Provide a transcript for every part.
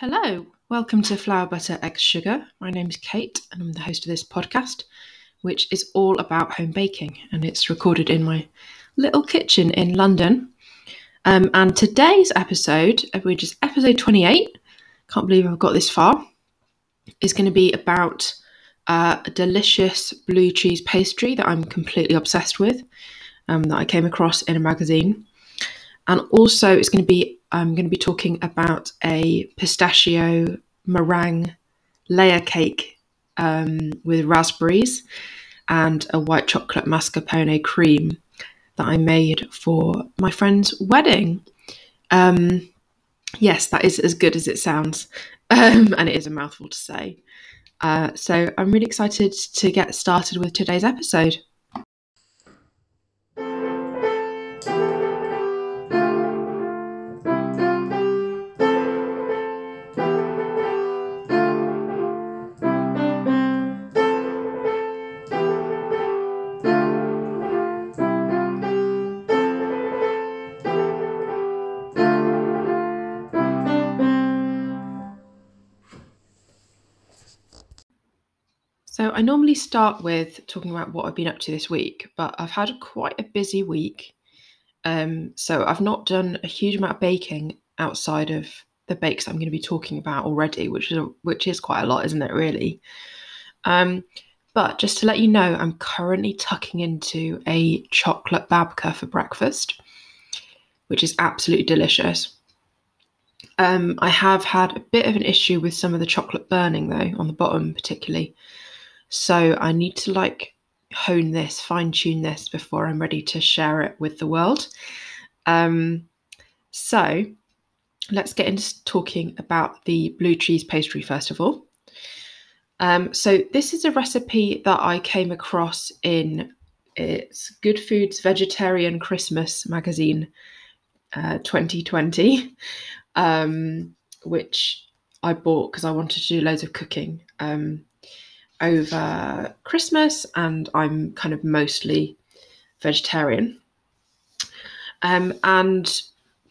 Hello, welcome to Flour Butter Eggs Sugar. My name is Kate and I'm the host of this podcast, which is all about home baking and it's recorded in my little kitchen in London. Um, and today's episode, which is episode 28, can't believe I've got this far, is going to be about uh, a delicious blue cheese pastry that I'm completely obsessed with um, that I came across in a magazine. And also, it's going to be I'm going to be talking about a pistachio meringue layer cake um, with raspberries and a white chocolate mascarpone cream that I made for my friend's wedding. Um, yes, that is as good as it sounds, um, and it is a mouthful to say. Uh, so I'm really excited to get started with today's episode. So I normally start with talking about what I've been up to this week, but I've had quite a busy week. Um, so I've not done a huge amount of baking outside of the bakes I'm going to be talking about already, which is which is quite a lot, isn't it? Really. Um, but just to let you know, I'm currently tucking into a chocolate babka for breakfast, which is absolutely delicious. Um, I have had a bit of an issue with some of the chocolate burning though on the bottom, particularly. So I need to like hone this, fine tune this before I'm ready to share it with the world. Um, so let's get into talking about the blue cheese pastry first of all. Um, so this is a recipe that I came across in it's Good Foods Vegetarian Christmas magazine uh, 2020, um, which I bought because I wanted to do loads of cooking. Um, over Christmas, and I'm kind of mostly vegetarian. Um, and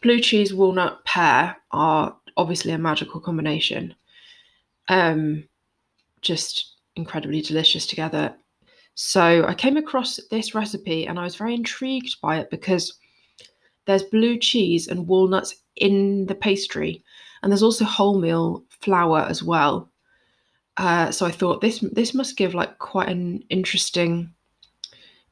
blue cheese, walnut, pear are obviously a magical combination. Um, just incredibly delicious together. So I came across this recipe and I was very intrigued by it because there's blue cheese and walnuts in the pastry, and there's also wholemeal flour as well. Uh, so I thought this this must give like quite an interesting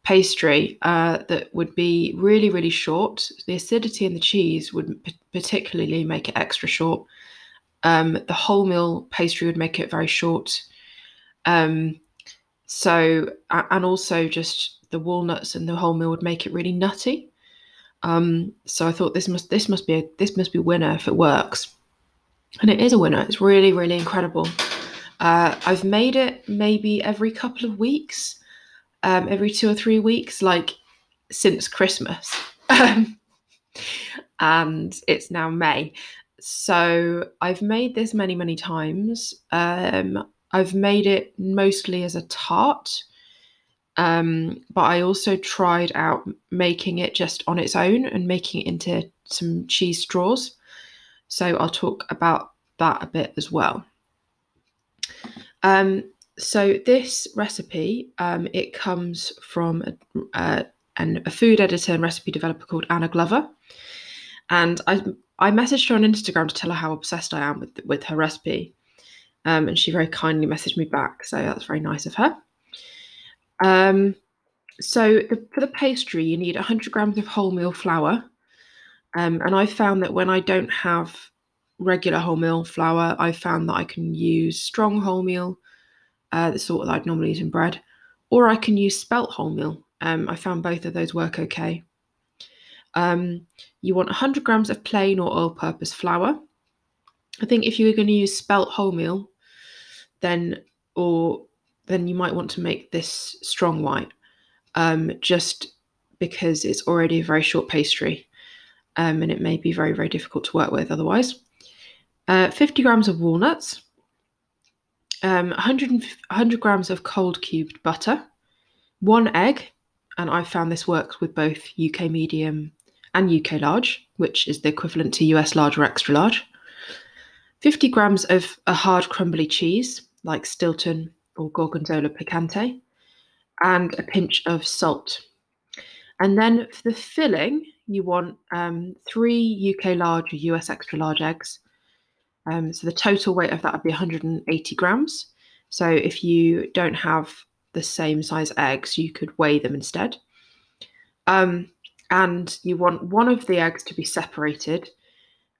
pastry uh, that would be really really short. The acidity in the cheese would p- particularly make it extra short. Um, the wholemeal pastry would make it very short. Um, so and also just the walnuts and the wholemeal would make it really nutty. Um, so I thought this must this must be a this must be winner if it works, and it is a winner. It's really really incredible. Uh, I've made it maybe every couple of weeks, um, every two or three weeks, like since Christmas. Um, and it's now May. So I've made this many, many times. Um, I've made it mostly as a tart. Um, but I also tried out making it just on its own and making it into some cheese straws. So I'll talk about that a bit as well. Um, so this recipe, um, it comes from a, uh, a food editor and recipe developer called Anna Glover, and I I messaged her on Instagram to tell her how obsessed I am with with her recipe, um, and she very kindly messaged me back. So that's very nice of her. Um, so the, for the pastry, you need 100 grams of wholemeal flour, um, and I found that when I don't have regular wholemeal flour, I found that I can use strong wholemeal, uh, the sort that I'd normally use in bread, or I can use spelt wholemeal. Um, I found both of those work okay. Um, you want 100 grams of plain or all-purpose flour. I think if you're going to use spelt wholemeal, then or then you might want to make this strong white, um, just because it's already a very short pastry, um, and it may be very very difficult to work with otherwise uh, 50 grams of walnuts, um, 100, 100 grams of cold cubed butter, one egg, and I found this works with both UK medium and UK large, which is the equivalent to US large or extra large, 50 grams of a hard crumbly cheese, like Stilton or Gorgonzola Picante, and a pinch of salt. And then for the filling, you want um, three UK large or US extra large eggs. Um, so the total weight of that would be 180 grams. So if you don't have the same size eggs, you could weigh them instead. Um, and you want one of the eggs to be separated,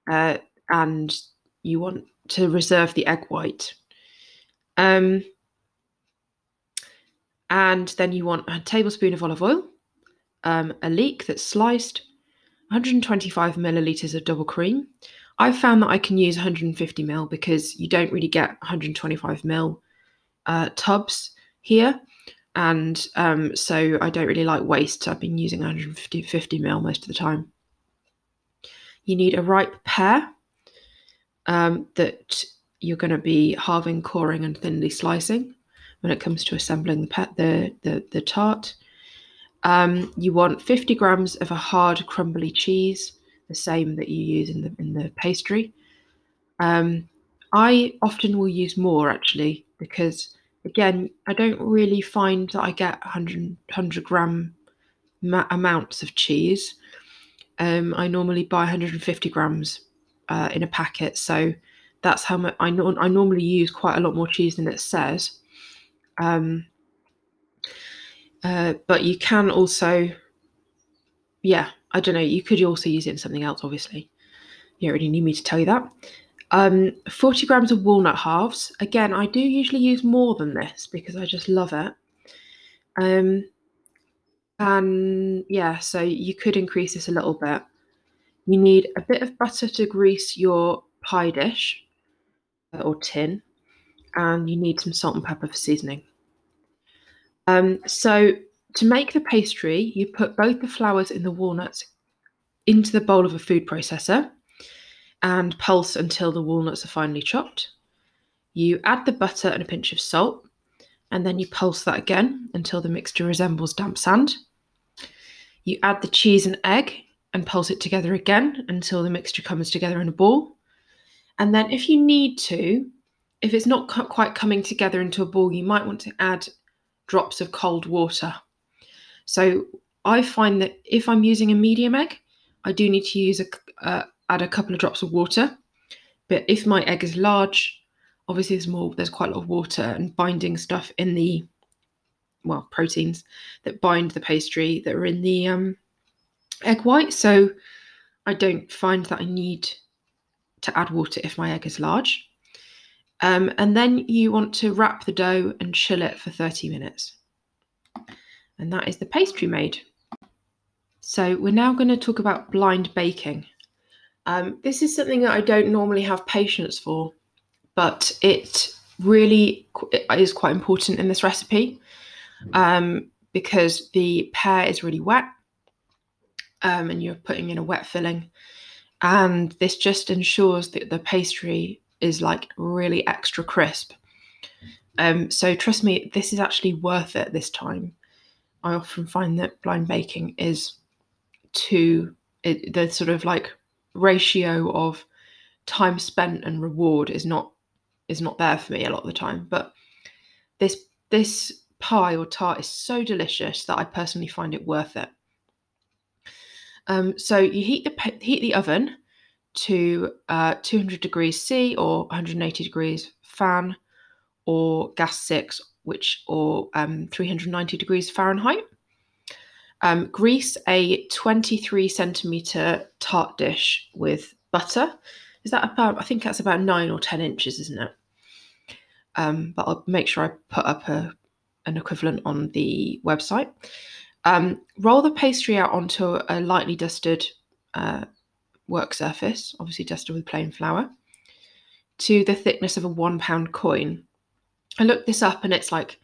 uh, and you want to reserve the egg white. Um, and then you want a tablespoon of olive oil, um, a leek that's sliced, 125 milliliters of double cream. I've found that I can use 150 ml because you don't really get 125 ml uh, tubs here. And um, so I don't really like waste. I've been using 150 50 ml most of the time. You need a ripe pear um, that you're going to be halving, coring, and thinly slicing when it comes to assembling the the, the, the tart. Um, you want 50 grams of a hard crumbly cheese, the same that you use in the in the pastry. Um, I often will use more actually because again I don't really find that I get 100, 100 gram ma- amounts of cheese. Um, I normally buy 150 grams uh, in a packet, so that's how much I, no- I normally use quite a lot more cheese than it says. Um, uh, but you can also, yeah, I don't know. You could also use it in something else. Obviously, you don't really need me to tell you that. Um, 40 grams of walnut halves. Again, I do usually use more than this because I just love it. Um, and yeah, so you could increase this a little bit. You need a bit of butter to grease your pie dish uh, or tin, and you need some salt and pepper for seasoning. Um, so to make the pastry, you put both the flours in the walnuts into the bowl of a food processor and pulse until the walnuts are finely chopped. You add the butter and a pinch of salt, and then you pulse that again until the mixture resembles damp sand. You add the cheese and egg and pulse it together again until the mixture comes together in a ball. And then, if you need to, if it's not quite coming together into a ball, you might want to add drops of cold water. So I find that if I'm using a medium egg, I do need to use a, uh, add a couple of drops of water. But if my egg is large, obviously there's more, there's quite a lot of water and binding stuff in the, well, proteins that bind the pastry that are in the um, egg white. So I don't find that I need to add water if my egg is large. Um, and then you want to wrap the dough and chill it for 30 minutes. And that is the pastry made. So we're now going to talk about blind baking. Um, this is something that I don't normally have patience for, but it really is quite important in this recipe um, because the pear is really wet um, and you're putting in a wet filling. And this just ensures that the pastry is like really extra crisp. Um, so trust me, this is actually worth it this time. I often find that blind baking is to it, the sort of like ratio of time spent and reward is not is not there for me a lot of the time. But this this pie or tart is so delicious that I personally find it worth it. Um, so you heat the heat the oven to uh, 200 degrees C or 180 degrees fan or gas 6 which or um, 390 degrees Fahrenheit. Um, grease a 23 centimeter tart dish with butter. Is that about? I think that's about nine or 10 inches, isn't it? Um, but I'll make sure I put up a, an equivalent on the website. Um, roll the pastry out onto a lightly dusted uh, work surface, obviously dusted with plain flour, to the thickness of a one pound coin. I looked this up and it's like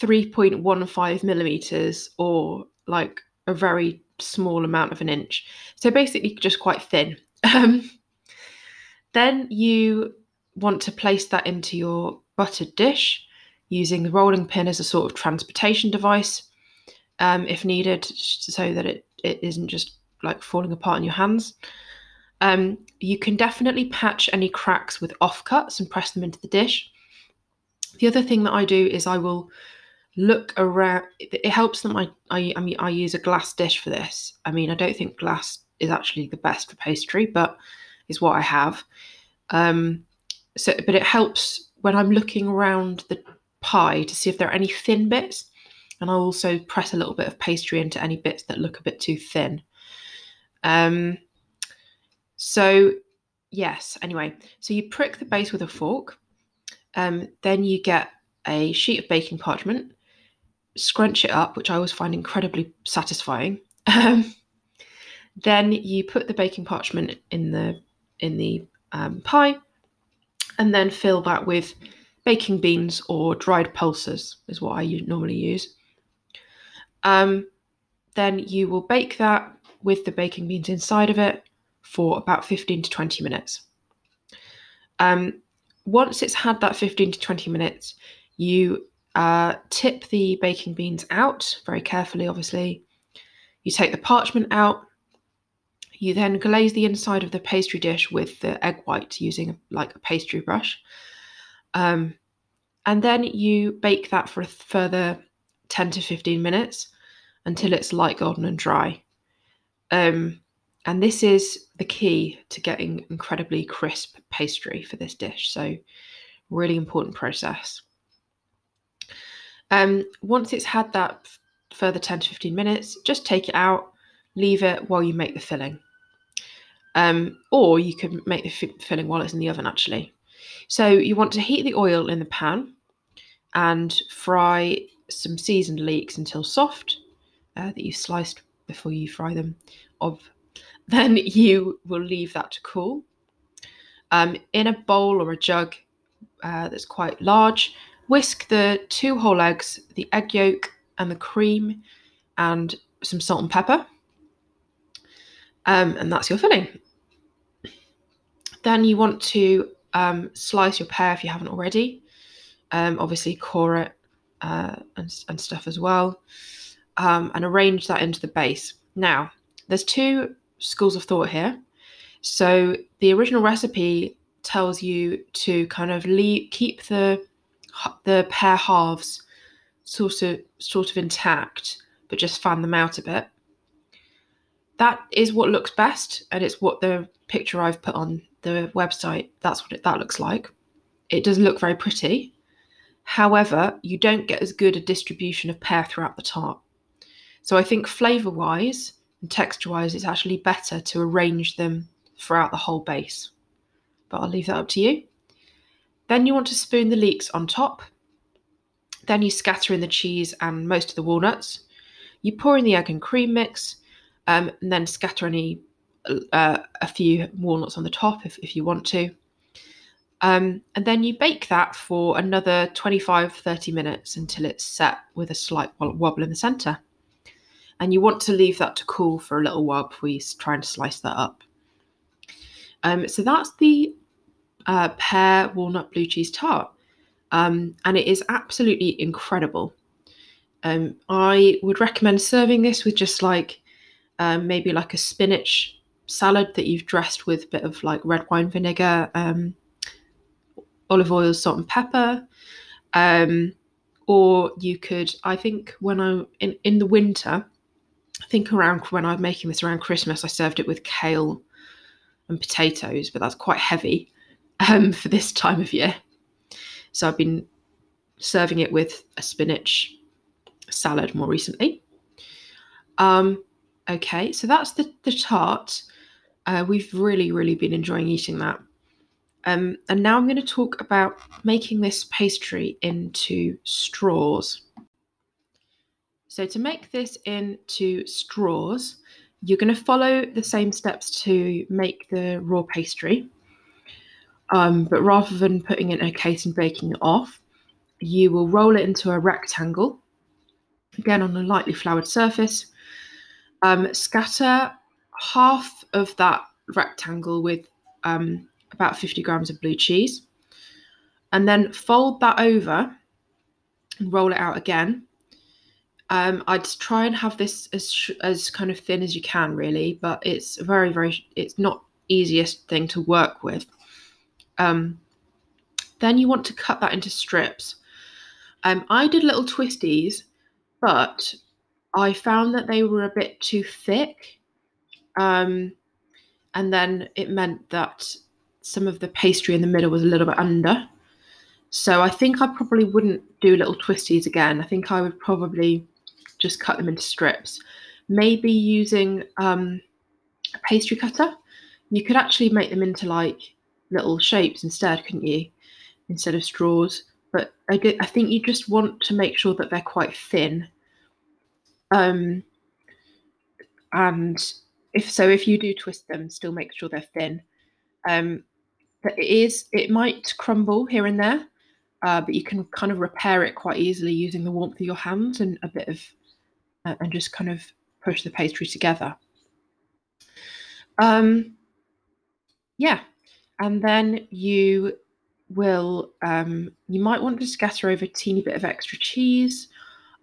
3.15 millimeters or like a very small amount of an inch. So basically, just quite thin. Um, then you want to place that into your buttered dish using the rolling pin as a sort of transportation device um, if needed, so that it, it isn't just like falling apart in your hands. Um, you can definitely patch any cracks with offcuts and press them into the dish. The other thing that I do is I will look around. It helps that I, I, I mean, I use a glass dish for this. I mean, I don't think glass is actually the best for pastry, but is what I have. Um, so, but it helps when I'm looking around the pie to see if there are any thin bits, and I'll also press a little bit of pastry into any bits that look a bit too thin. Um, so yes, anyway, so you prick the base with a fork. Um, then you get a sheet of baking parchment, scrunch it up, which I always find incredibly satisfying. Um, then you put the baking parchment in the in the um, pie, and then fill that with baking beans or dried pulses is what I normally use. Um, then you will bake that with the baking beans inside of it for about 15 to 20 minutes. Um, once it's had that 15 to 20 minutes, you uh, tip the baking beans out very carefully, obviously. You take the parchment out. You then glaze the inside of the pastry dish with the egg white using like a pastry brush. Um, and then you bake that for a further 10 to 15 minutes until it's light golden and dry. Um, and this is the key to getting incredibly crisp pastry for this dish. So, really important process. Um, once it's had that further 10 to 15 minutes, just take it out, leave it while you make the filling. Um, or you can make the f- filling while it's in the oven, actually. So, you want to heat the oil in the pan and fry some seasoned leeks until soft uh, that you've sliced before you fry them of then you will leave that to cool. Um, in a bowl or a jug uh, that's quite large, whisk the two whole eggs, the egg yolk, and the cream, and some salt and pepper. Um, and that's your filling. Then you want to um, slice your pear if you haven't already. Um, obviously, core it uh, and, and, stuff as well, um, and arrange that into the base. Now, there's two schools of thought here. So the original recipe tells you to kind of leave, keep the the pear halves sort of sort of intact, but just fan them out a bit. That is what looks best, and it's what the picture I've put on the website. That's what it, that looks like. It does look very pretty. However, you don't get as good a distribution of pear throughout the tart. So I think flavour wise, and texture wise, it's actually better to arrange them throughout the whole base. But I'll leave that up to you. Then you want to spoon the leeks on top. Then you scatter in the cheese and most of the walnuts. You pour in the egg and cream mix, um, and then scatter any uh, a few walnuts on the top if, if you want to. Um, and then you bake that for another 25 30 minutes until it's set with a slight wobble in the centre and you want to leave that to cool for a little while before you try and slice that up. Um, so that's the uh, pear walnut blue cheese tart, um, and it is absolutely incredible. Um, I would recommend serving this with just like um, maybe like a spinach salad that you've dressed with a bit of like red wine vinegar, um, olive oil, salt, and pepper. Um, or you could, I think, when I'm in, in the winter, I think around when I'm making this around Christmas, I served it with kale and potatoes, but that's quite heavy um, for this time of year. So I've been serving it with a spinach salad more recently. Um, okay, so that's the, the tart. Uh, we've really, really been enjoying eating that. Um, and now I'm going to talk about making this pastry into straws. So to make this into straws, you're going to follow the same steps to make the raw pastry. Um, but rather than putting it in a case and baking it off, you will roll it into a rectangle, again on a lightly floured surface. Um, scatter half of that rectangle with um, about 50 grams of blue cheese, and then fold that over and roll it out again um, I'd try and have this as as kind of thin as you can, really, but it's very very it's not easiest thing to work with. Um, then you want to cut that into strips. Um, I did little twisties, but I found that they were a bit too thick. Um, and then it meant that some of the pastry in the middle was a little bit under. So I think I probably wouldn't do little twisties again. I think I would probably just cut them into strips. Maybe using um, a pastry cutter. You could actually make them into like little shapes instead, couldn't you? Instead of straws. But I, I think you just want to make sure that they're quite thin. Um, and if so, if you do twist them, still make sure they're thin. Um, it is it might crumble here and there, uh, but you can kind of repair it quite easily using the warmth of your hands and a bit of and just kind of push the pastry together. Um, yeah, and then you will um, you might want to scatter over a teeny bit of extra cheese.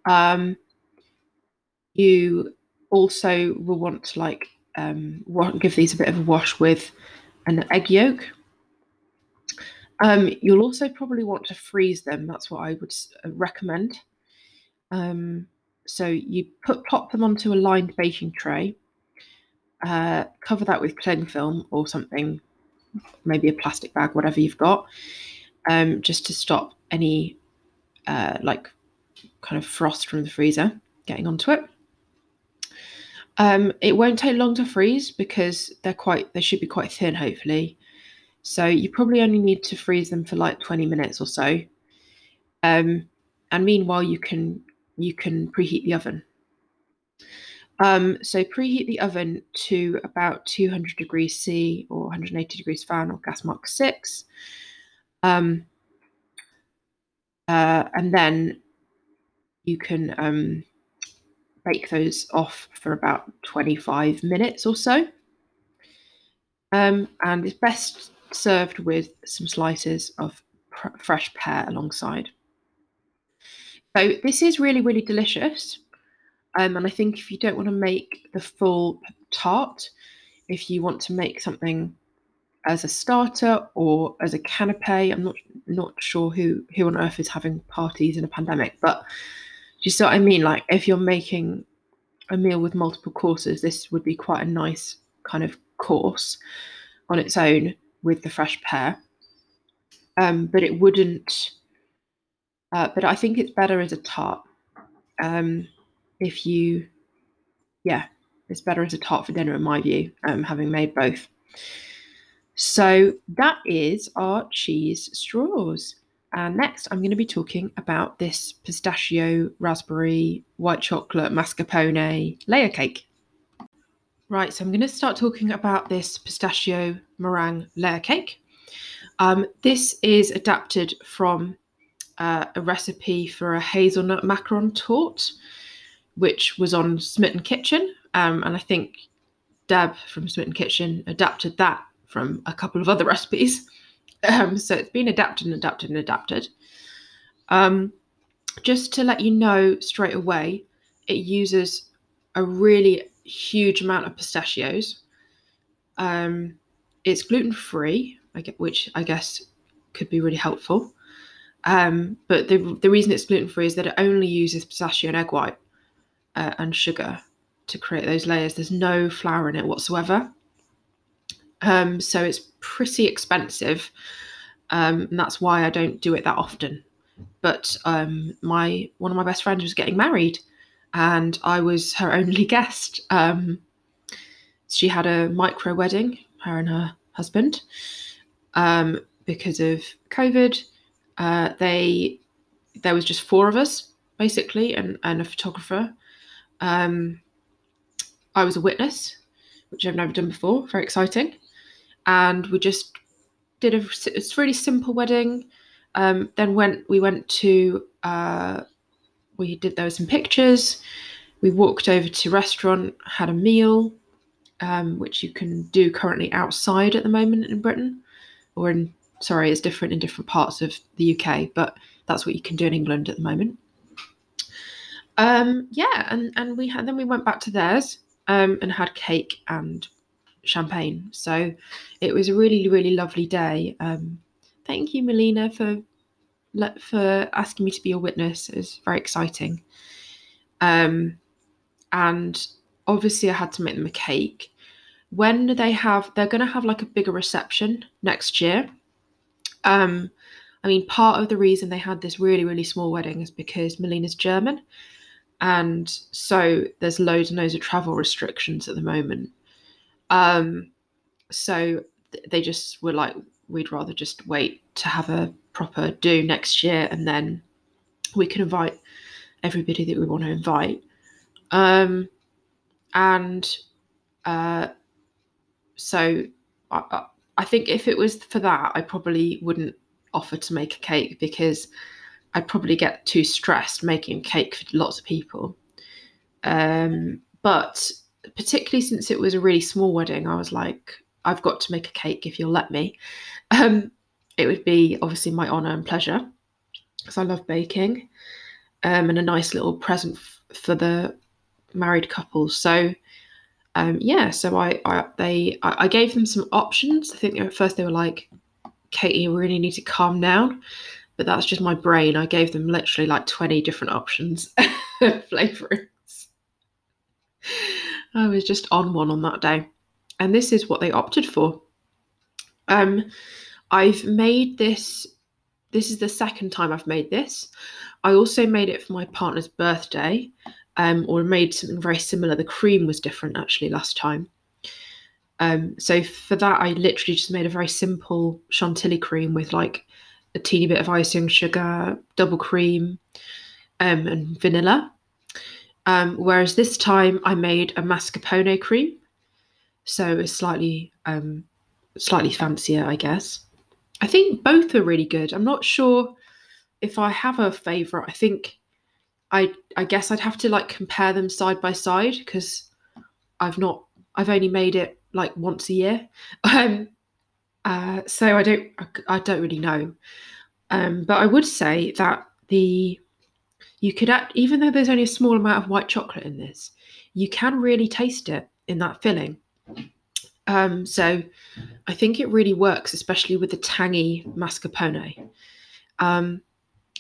Um, you also will want to like um, give these a bit of a wash with an egg yolk. Um, you'll also probably want to freeze them. That's what I would uh, recommend. Um, so you put plop them onto a lined baking tray. Uh, cover that with cling film or something, maybe a plastic bag, whatever you've got, um, just to stop any uh, like kind of frost from the freezer getting onto it. Um, it won't take long to freeze because they're quite they should be quite thin, hopefully. So you probably only need to freeze them for like 20 minutes or so. Um, and meanwhile, you can you can preheat the oven. Um, so preheat the oven to about 200 degrees C or 180 degrees Fahrenheit or gas mark six. Um, uh, and then you can um, bake those off for about 25 minutes or so. Um, and it's best served with some slices of pr- fresh pear alongside. So this is really, really delicious. Um, and I think if you don't want to make the full tart, if you want to make something as a starter or as a canapé, I'm not not sure who who on earth is having parties in a pandemic, but you see what I mean? Like if you're making a meal with multiple courses, this would be quite a nice kind of course on its own with the fresh pear. Um, but it wouldn't. Uh, but I think it's better as a tart. Um, if you, yeah, it's better as a tart for dinner in my view. Um, having made both. So that is our cheese straws. And next, I'm going to be talking about this pistachio, raspberry, white chocolate, mascarpone layer cake. Right, so I'm going to start talking about this pistachio meringue layer cake. Um, this is adapted from uh, a recipe for a hazelnut macaron torte, which was on Smitten Kitchen. Um, and I think Deb from Smitten Kitchen adapted that from a couple of other recipes. Um, so it's been adapted and adapted and adapted. Um, just to let you know straight away, it uses a really huge amount of pistachios. Um, it's gluten free, which I guess could be really helpful. Um, but the the reason it's gluten free is that it only uses pistachio and egg white uh, and sugar to create those layers. There's no flour in it whatsoever. Um, so it's pretty expensive. Um, and that's why I don't do it that often. But um, my one of my best friends was getting married, and I was her only guest. Um, she had a micro wedding, her and her husband, um, because of COVID. Uh, they there was just four of us basically, and and a photographer. Um, I was a witness, which I've never done before. Very exciting and we just did a it's really simple wedding. Um, then went we went to uh, we did there were some pictures. We walked over to restaurant, had a meal, um, which you can do currently outside at the moment in Britain, or in sorry, it's different in different parts of the UK, but that's what you can do in England at the moment. Um, yeah, and and we had then we went back to theirs um, and had cake and champagne. So it was a really, really lovely day. Um, thank you, Melina, for for asking me to be a witness. It was very exciting. Um, and obviously, I had to make them a cake. When they have, they're going to have like a bigger reception next year. Um, I mean, part of the reason they had this really, really small wedding is because Melina's German. And so there's loads and loads of travel restrictions at the moment. Um, so th- they just were like, we'd rather just wait to have a proper do next year and then we can invite everybody that we want to invite. Um, and uh, so I, I think if it was for that, I probably wouldn't offer to make a cake because I'd probably get too stressed making cake for lots of people. Um, but particularly since it was a really small wedding, I was like, I've got to make a cake if you'll let me. Um, it would be obviously my honour and pleasure because I love baking um, and a nice little present f- for the married couple. So um, yeah, so I, I they I, I, gave them some options. I think at first they were like, Katie, you really need to calm down. But that's just my brain. I gave them literally like 20 different options of flavourings. I was just on one on that day. And this is what they opted for. Um, I've made this, this is the second time I've made this. I also made it for my partner's birthday, um, or made something very similar. The cream was different actually last time. Um, so for that, I literally just made a very simple chantilly cream with like a teeny bit of icing, sugar, double cream, um, and vanilla. Um, whereas this time I made a mascarpone cream, so it's slightly um, slightly fancier, I guess. I think both are really good. I'm not sure if I have a favorite. I think I I guess I'd have to like compare them side by side because I've not I've only made it like once a year. Um, uh, so I don't I, I don't really know. Um, but I would say that the you could act, even though there's only a small amount of white chocolate in this, you can really taste it in that filling. Um, so I think it really works, especially with the tangy mascarpone. Um,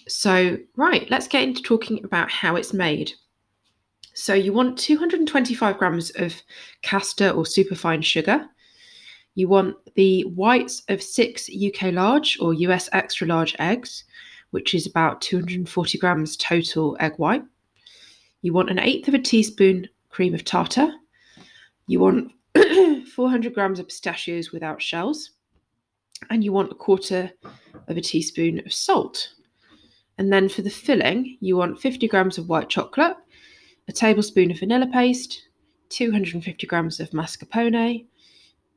so right, let's get into talking about how it's made. So you want 225 grams of caster or superfine sugar. You want the whites of six UK large or US extra large eggs, which is about 240 grams total egg white. You want an eighth of a teaspoon cream of tartar. You want 400 grams of pistachios without shells. And you want a quarter of a teaspoon of salt. And then for the filling, you want 50 grams of white chocolate, a tablespoon of vanilla paste, 250 grams of mascarpone,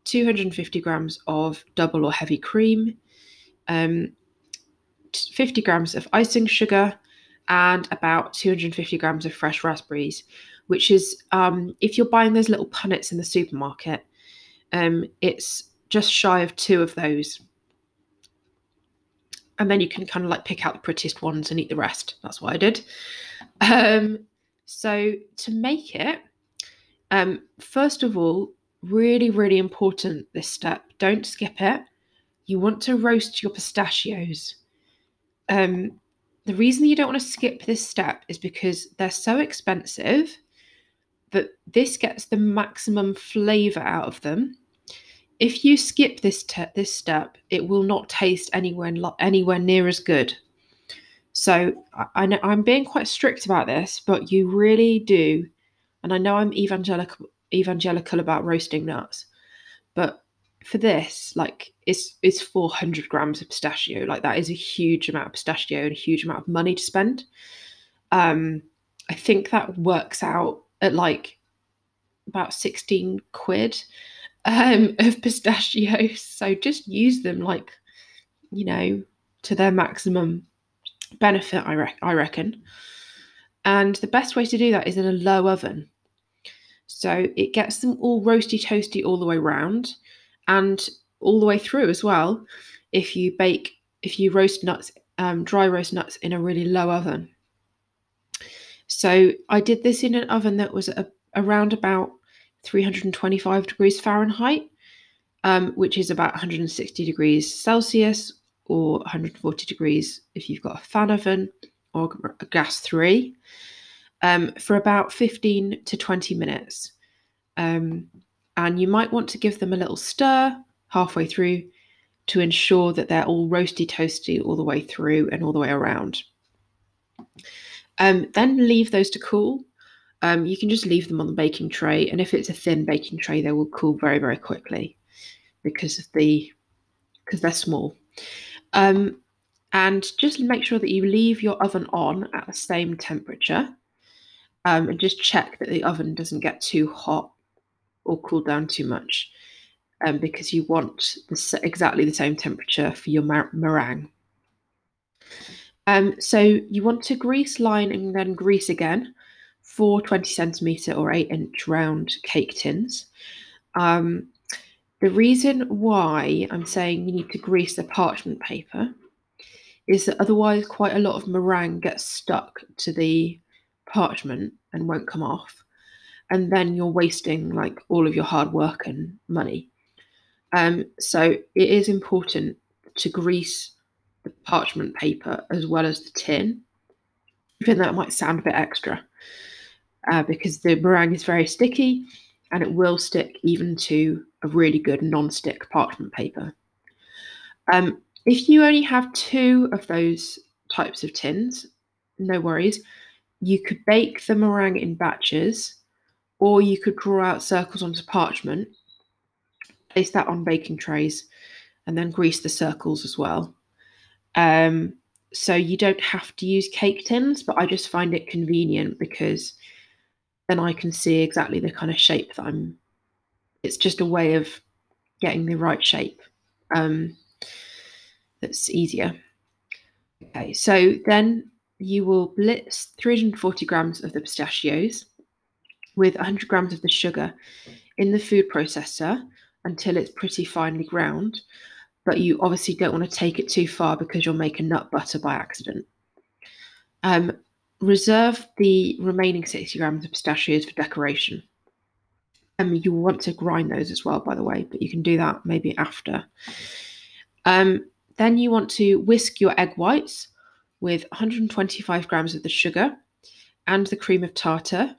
250 grams of double or heavy cream, um, 50 grams of icing sugar, and about 250 grams of fresh raspberries, which is, um, if you're buying those little punnets in the supermarket, um, it's just shy of two of those. And then you can kind of like pick out the prettiest ones and eat the rest. That's what I did. Um, so to make it, um, first of all, really, really important this step. Don't skip it. You want to roast your pistachios. Um, the reason you don't want to skip this step is because they're so expensive that this gets the maximum flavor out of them. If you skip this te- this step, it will not taste anywhere anywhere near as good. So I, I know I'm being quite strict about this, but you really do, and I know I'm evangelical evangelical about roasting nuts, but for this, like it's it's 400 grams of pistachio. Like that is a huge amount of pistachio and a huge amount of money to spend. Um, I think that works out at like about 16 quid um, of pistachios. So just use them like, you know, to their maximum benefit, I, re- I reckon. And the best way to do that is in a low oven. So it gets them all roasty toasty all the way round and all the way through as well if you bake, if you roast nuts, um, dry roast nuts in a really low oven. So I did this in an oven that was a, around about 325 degrees Fahrenheit, um, which is about 160 degrees Celsius or 140 degrees if you've got a fan oven or a gas 3 um, for about 15 to 20 minutes. Um, and you might want to give them a little stir halfway through to ensure that they're all roasty toasty all the way through and all the way around. Um, then leave those to cool. Um, you can just leave them on the baking tray, and if it's a thin baking tray, they will cool very, very quickly because of the because they're small. Um, and just make sure that you leave your oven on at the same temperature, um, and just check that the oven doesn't get too hot or cool down too much, um, because you want the, exactly the same temperature for your meringue. Um, so you want to grease, line, and then grease again four 20 centimeter or 8 inch round cake tins. Um, the reason why I'm saying you need to grease the parchment paper is that otherwise quite a lot of meringue gets stuck to the parchment and won't come off. And then you're wasting like all of your hard work and money. Um, so it is important to grease the parchment paper as well as the tin. Even though it might sound a bit extra, uh, because the meringue is very sticky and it will stick even to a really good non-stick parchment paper. Um, if you only have two of those types of tins, no worries. You could bake the meringue in batches, or you could draw out circles onto parchment, place that on baking trays, and then grease the circles as well. Um, so you don't have to use cake tins, but I just find it convenient because then I can see exactly the kind of shape that I'm. It's just a way of getting the right shape. Um, that's easier. Okay, so then you will blitz 340 grams of the pistachios with 100 grams of the sugar in the food processor until it's pretty finely ground but you obviously don't want to take it too far because you'll make a nut butter by accident. Um, reserve the remaining 60 grams of pistachios for decoration. Um, you will want to grind those as well, by the way, but you can do that maybe after. Um, then you want to whisk your egg whites with 125 grams of the sugar and the cream of tartar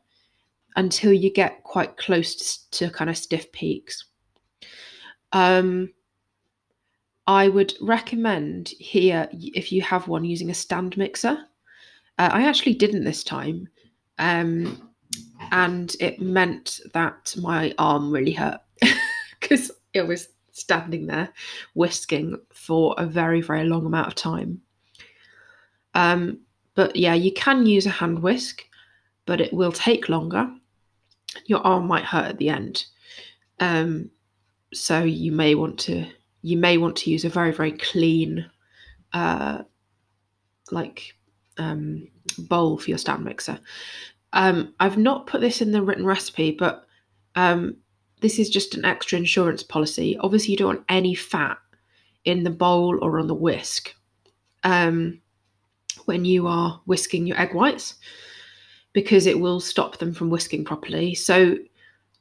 until you get quite close to, to kind of stiff peaks. Um, I would recommend here, if you have one, using a stand mixer. Uh, I actually didn't this time, um, and it meant that my arm really hurt because it was standing there whisking for a very, very long amount of time. Um, but yeah, you can use a hand whisk, but it will take longer. Your arm might hurt at the end. Um, so you may want to you may want to use a very very clean uh, like um, bowl for your stand mixer. Um, I've not put this in the written recipe, but um, this is just an extra insurance policy. Obviously, you don't want any fat in the bowl or on the whisk um, when you are whisking your egg whites because it will stop them from whisking properly. So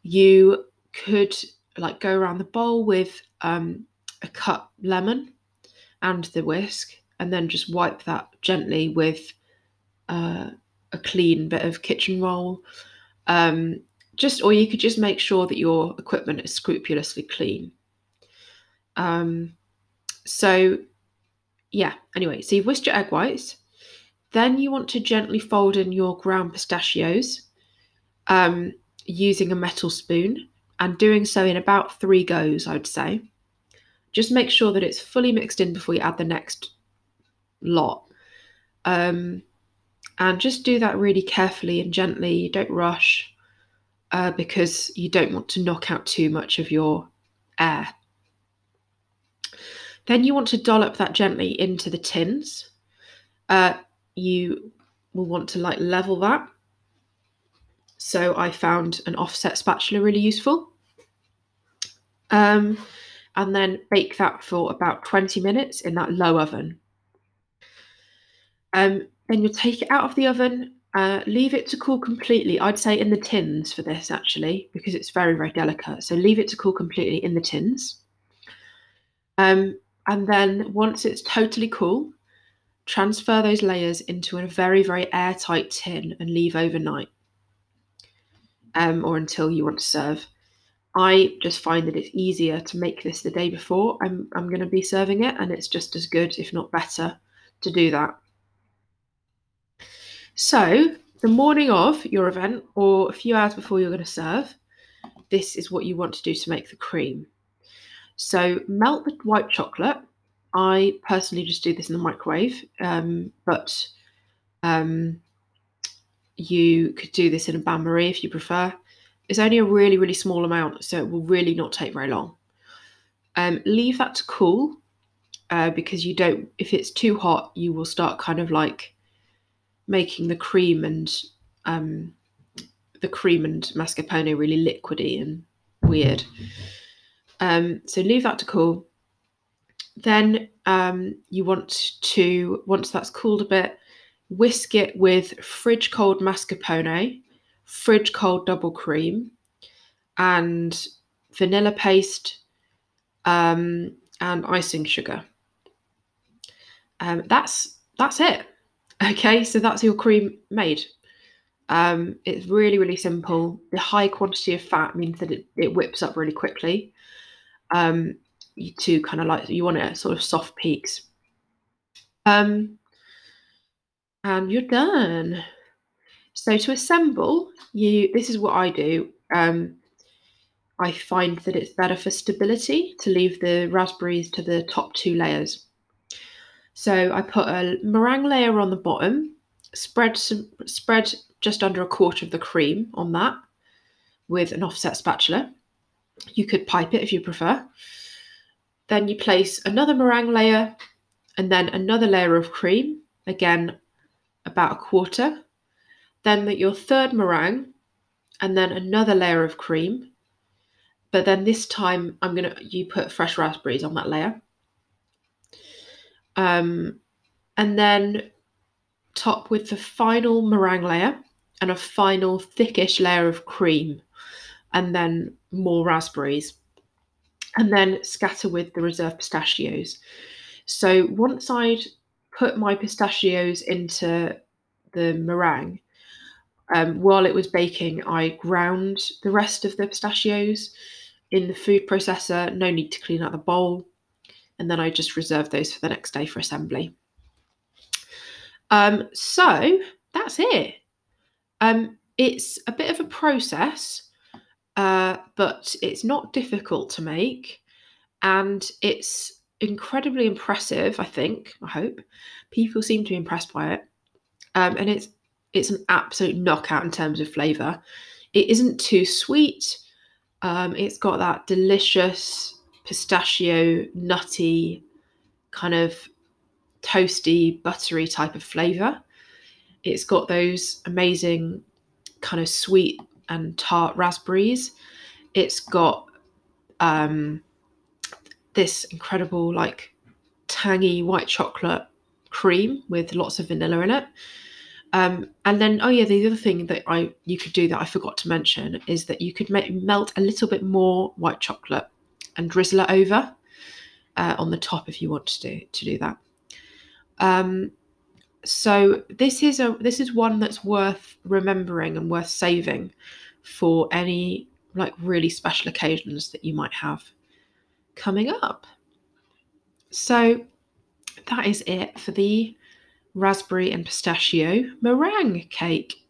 you could like go around the bowl with um, a cut lemon and the whisk, and then just wipe that gently with uh, a clean bit of kitchen roll. Um, just, or you could just make sure that your equipment is scrupulously clean. Um, so, yeah. Anyway, so you've whisked your egg whites. Then you want to gently fold in your ground pistachios um, using a metal spoon and doing so in about three goes, I would say. Just make sure that it's fully mixed in before you add the next lot. Um, and just do that really carefully and gently. You Don't rush uh, because you don't want to knock out too much of your air. Then you want to dollop that gently into the tins. Uh, you will want to like level that. So I found an offset spatula really useful. Um, and then bake that for about 20 minutes in that low oven. Um, then you'll take it out of the oven Uh, leave it to cool completely. I'd say in the tins for this actually, because it's very, very delicate. So leave it to cool completely in the tins. Um, and then once it's totally cool, transfer those layers into a very, very airtight tin and leave overnight um, or until you want to serve. I just find that it's easier to make this the day before I'm, I'm going to be serving it, and it's just as good, if not better, to do that. So, the morning of your event or a few hours before you're going to serve, this is what you want to do to make the cream. So, melt the white chocolate. I personally just do this in the microwave, um, but um, you could do this in a bain marie if you prefer. It's only a really, really small amount, so it will really not take very long. Um, leave that to cool uh, because you don't, if it's too hot, you will start kind of like making the cream and um, the cream and mascarpone really liquidy and weird. Um, so leave that to cool. Then um, you want to, once that's cooled a bit, whisk it with fridge cold mascarpone, fridge cold double cream, and vanilla paste um, and icing sugar. Um, that's that's it. Okay, so that's your cream made. Um, it's really really simple. The high quantity of fat means that it, it whips up really quickly. Um, to kind of like you want it sort of soft peaks. Um, and you're done. So to assemble, you this is what I do. Um, I find that it's better for stability to leave the raspberries to the top two layers. So I put a meringue layer on the bottom, spread some, spread just under a quarter of the cream on that with an offset spatula. You could pipe it if you prefer. Then you place another meringue layer and then another layer of cream, again about a quarter, then your third meringue, and then another layer of cream. But then this time I'm gonna you put fresh raspberries on that layer. Um, and then top with the final meringue layer and a final thickish layer of cream, and then more raspberries. And then scatter with the reserved pistachios. So once I'd put my pistachios into the meringue. Um, while it was baking, I ground the rest of the pistachios in the food processor. No need to clean out the bowl. And then I just reserve those for the next day for assembly. Um, so that's it. Um, it's a bit of a process, uh, but it's not difficult to make. And it's incredibly impressive, I think, I hope. People seem to be impressed by it um, and it's it's an absolute knockout in terms of flavour. It isn't too sweet. Um, it's got that delicious pistachio, nutty, kind of toasty, buttery type of flavour. It's got those amazing kind of sweet and tart raspberries. It's got um, this incredible, like tangy white chocolate cream with lots of vanilla in it. Um, and then, oh yeah, the other thing that I you could do that I forgot to mention is that you could make, melt a little bit more white chocolate and drizzle it over uh, on the top if you want to do to do that. Um, so this is a this is one that's worth remembering and worth saving for any like really special occasions that you might have coming up. So that is it for the raspberry and pistachio meringue cake.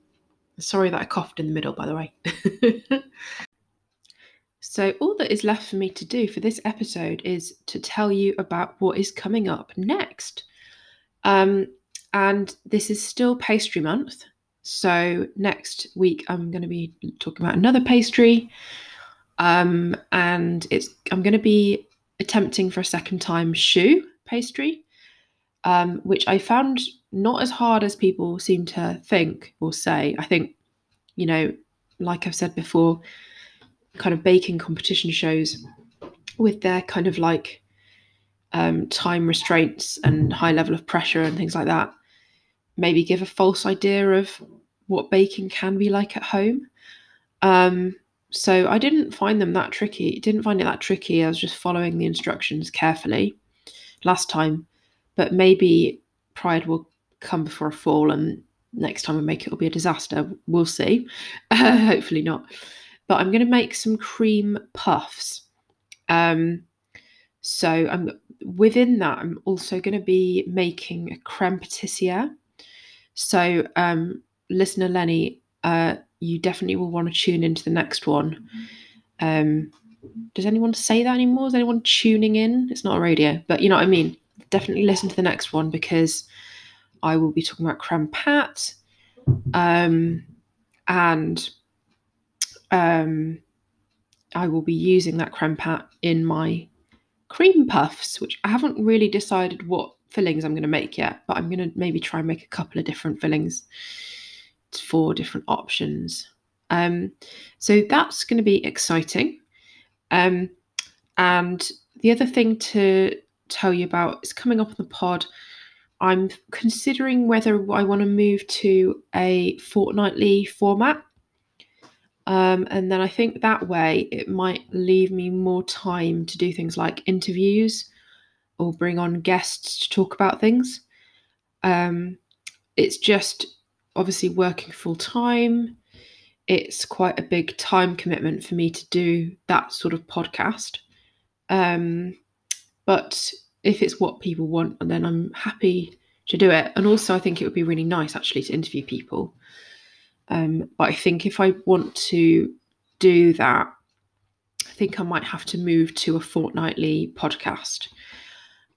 Sorry that I coughed in the middle, by the way. so, all that is left for me to do for this episode is to tell you about what is coming up next. Um, and this is still pastry month. So, next week I'm going to be talking about another pastry. Um, and it's I'm going to be attempting for a second time choux pastry um, which I found not as hard as people seem to think or say. I think, you know, like I've said before, kind of baking competition shows with their kind of like um, time restraints and high level of pressure and things like that maybe give a false idea of what baking can be like at home. Um, so I didn't find them that tricky. Didn't find it that tricky. I was just following the instructions carefully last time, but maybe pride will come before a fall, and next time I make it will be a disaster. We'll see. Hopefully not. But I'm going to make some cream puffs. Um, so I'm within that. I'm also going to be making a creme patissiere. So, um, listener Lenny, uh, you definitely will want to tune into the next one. Um, does anyone say that anymore? Is anyone tuning in? It's not a radio, but you know what I mean. Definitely listen to the next one because I will be talking about creme pat, um, and um, I will be using that creme pat in my cream puffs, which I haven't really decided what fillings I'm going to make yet, but I'm going to maybe try and make a couple of different fillings four different options. Um, so that's going to be exciting. Um, and the other thing to tell you about is coming up on the pod. I'm considering whether I want to move to a fortnightly format. Um, and then I think that way it might leave me more time to do things like interviews or bring on guests to talk about things. Um, it's just obviously working full time, it's quite a big time commitment for me to do that sort of podcast. Um, but if it's what people want, then I'm happy to do it. And also, I think it would be really nice actually to interview people. Um, but I think if I want to do that, I think I might have to move to a fortnightly podcast.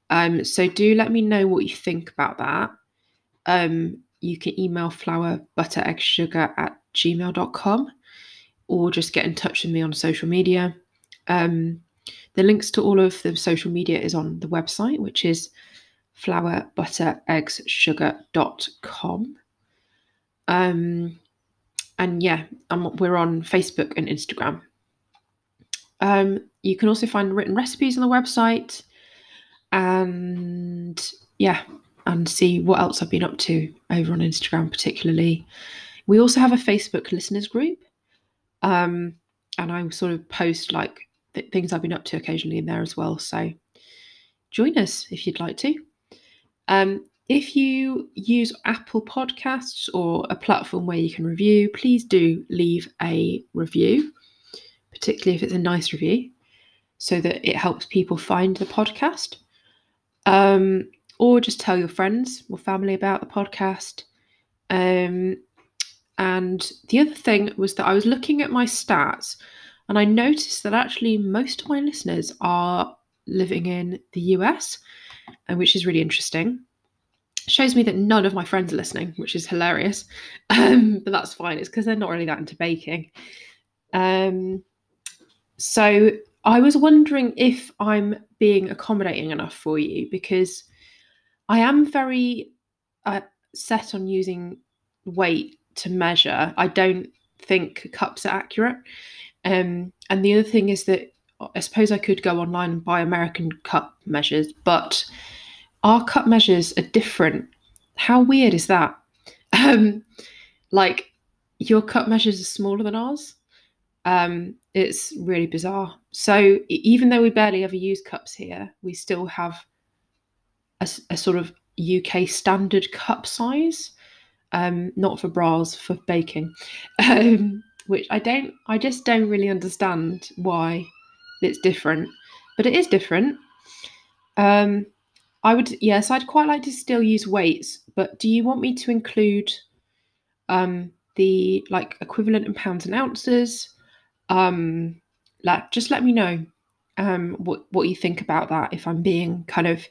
Um, so do let me know what you think about that. Um, you can email flour, butter, egg, sugar at gmail.com or just get in touch with me on social media. Um, the links to all of the social media is on the website, which is flour, butter, eggs, sugar.com. Um, and yeah, we're on Facebook and Instagram. Um, you can also find written recipes on the website. And yeah, and see what else I've been up to over on Instagram, particularly. We also have a Facebook listeners group, um, and I sort of post like th- things I've been up to occasionally in there as well. So join us if you'd like to. Um, if you use Apple Podcasts or a platform where you can review, please do leave a review, particularly if it's a nice review, so that it helps people find the podcast. Um, or just tell your friends or family about the podcast. Um, and the other thing was that I was looking at my stats and I noticed that actually most of my listeners are living in the US, which is really interesting. Shows me that none of my friends are listening, which is hilarious. Um, but that's fine. It's because they're not really that into baking. Um, so I was wondering if I'm being accommodating enough for you because I am very uh, set on using weight to measure. I don't think cups are accurate. Um, and the other thing is that I suppose I could go online and buy American cup measures, but our cup measures are different. How weird is that? Um, like your cup measures are smaller than ours. Um, it's really bizarre. So even though we barely ever use cups here, we still have a, a sort of UK standard cup size, um, not for bras, for baking, um, which I don't, I just don't really understand why it's different, but it is different. Um, I would, yes, I'd quite like to still use weights, but do you want me to include um, the like equivalent in pounds and ounces? Um, like, just let me know um, what what you think about that. If I'm being kind of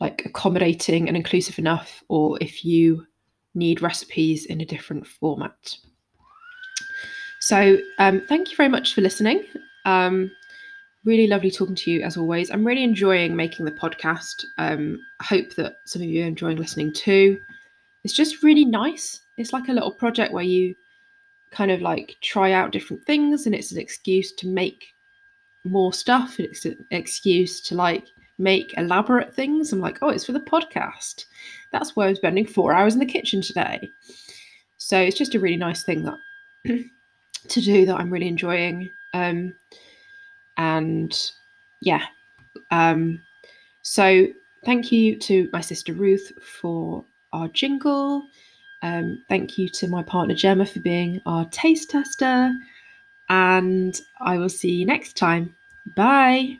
like accommodating and inclusive enough, or if you need recipes in a different format. So, um, thank you very much for listening. Um, really lovely talking to you as always. I'm really enjoying making the podcast. Um, I hope that some of you are enjoying listening too. It's just really nice. It's like a little project where you kind of like try out different things, and it's an excuse to make more stuff. It's an excuse to like make elaborate things. I'm like, oh, it's for the podcast. That's why I'm spending four hours in the kitchen today. So it's just a really nice thing that to do that I'm really enjoying. Um, and yeah, um, so thank you to my sister Ruth for our jingle. Um, thank you to my partner Gemma for being our taste tester. And I will see you next time. Bye.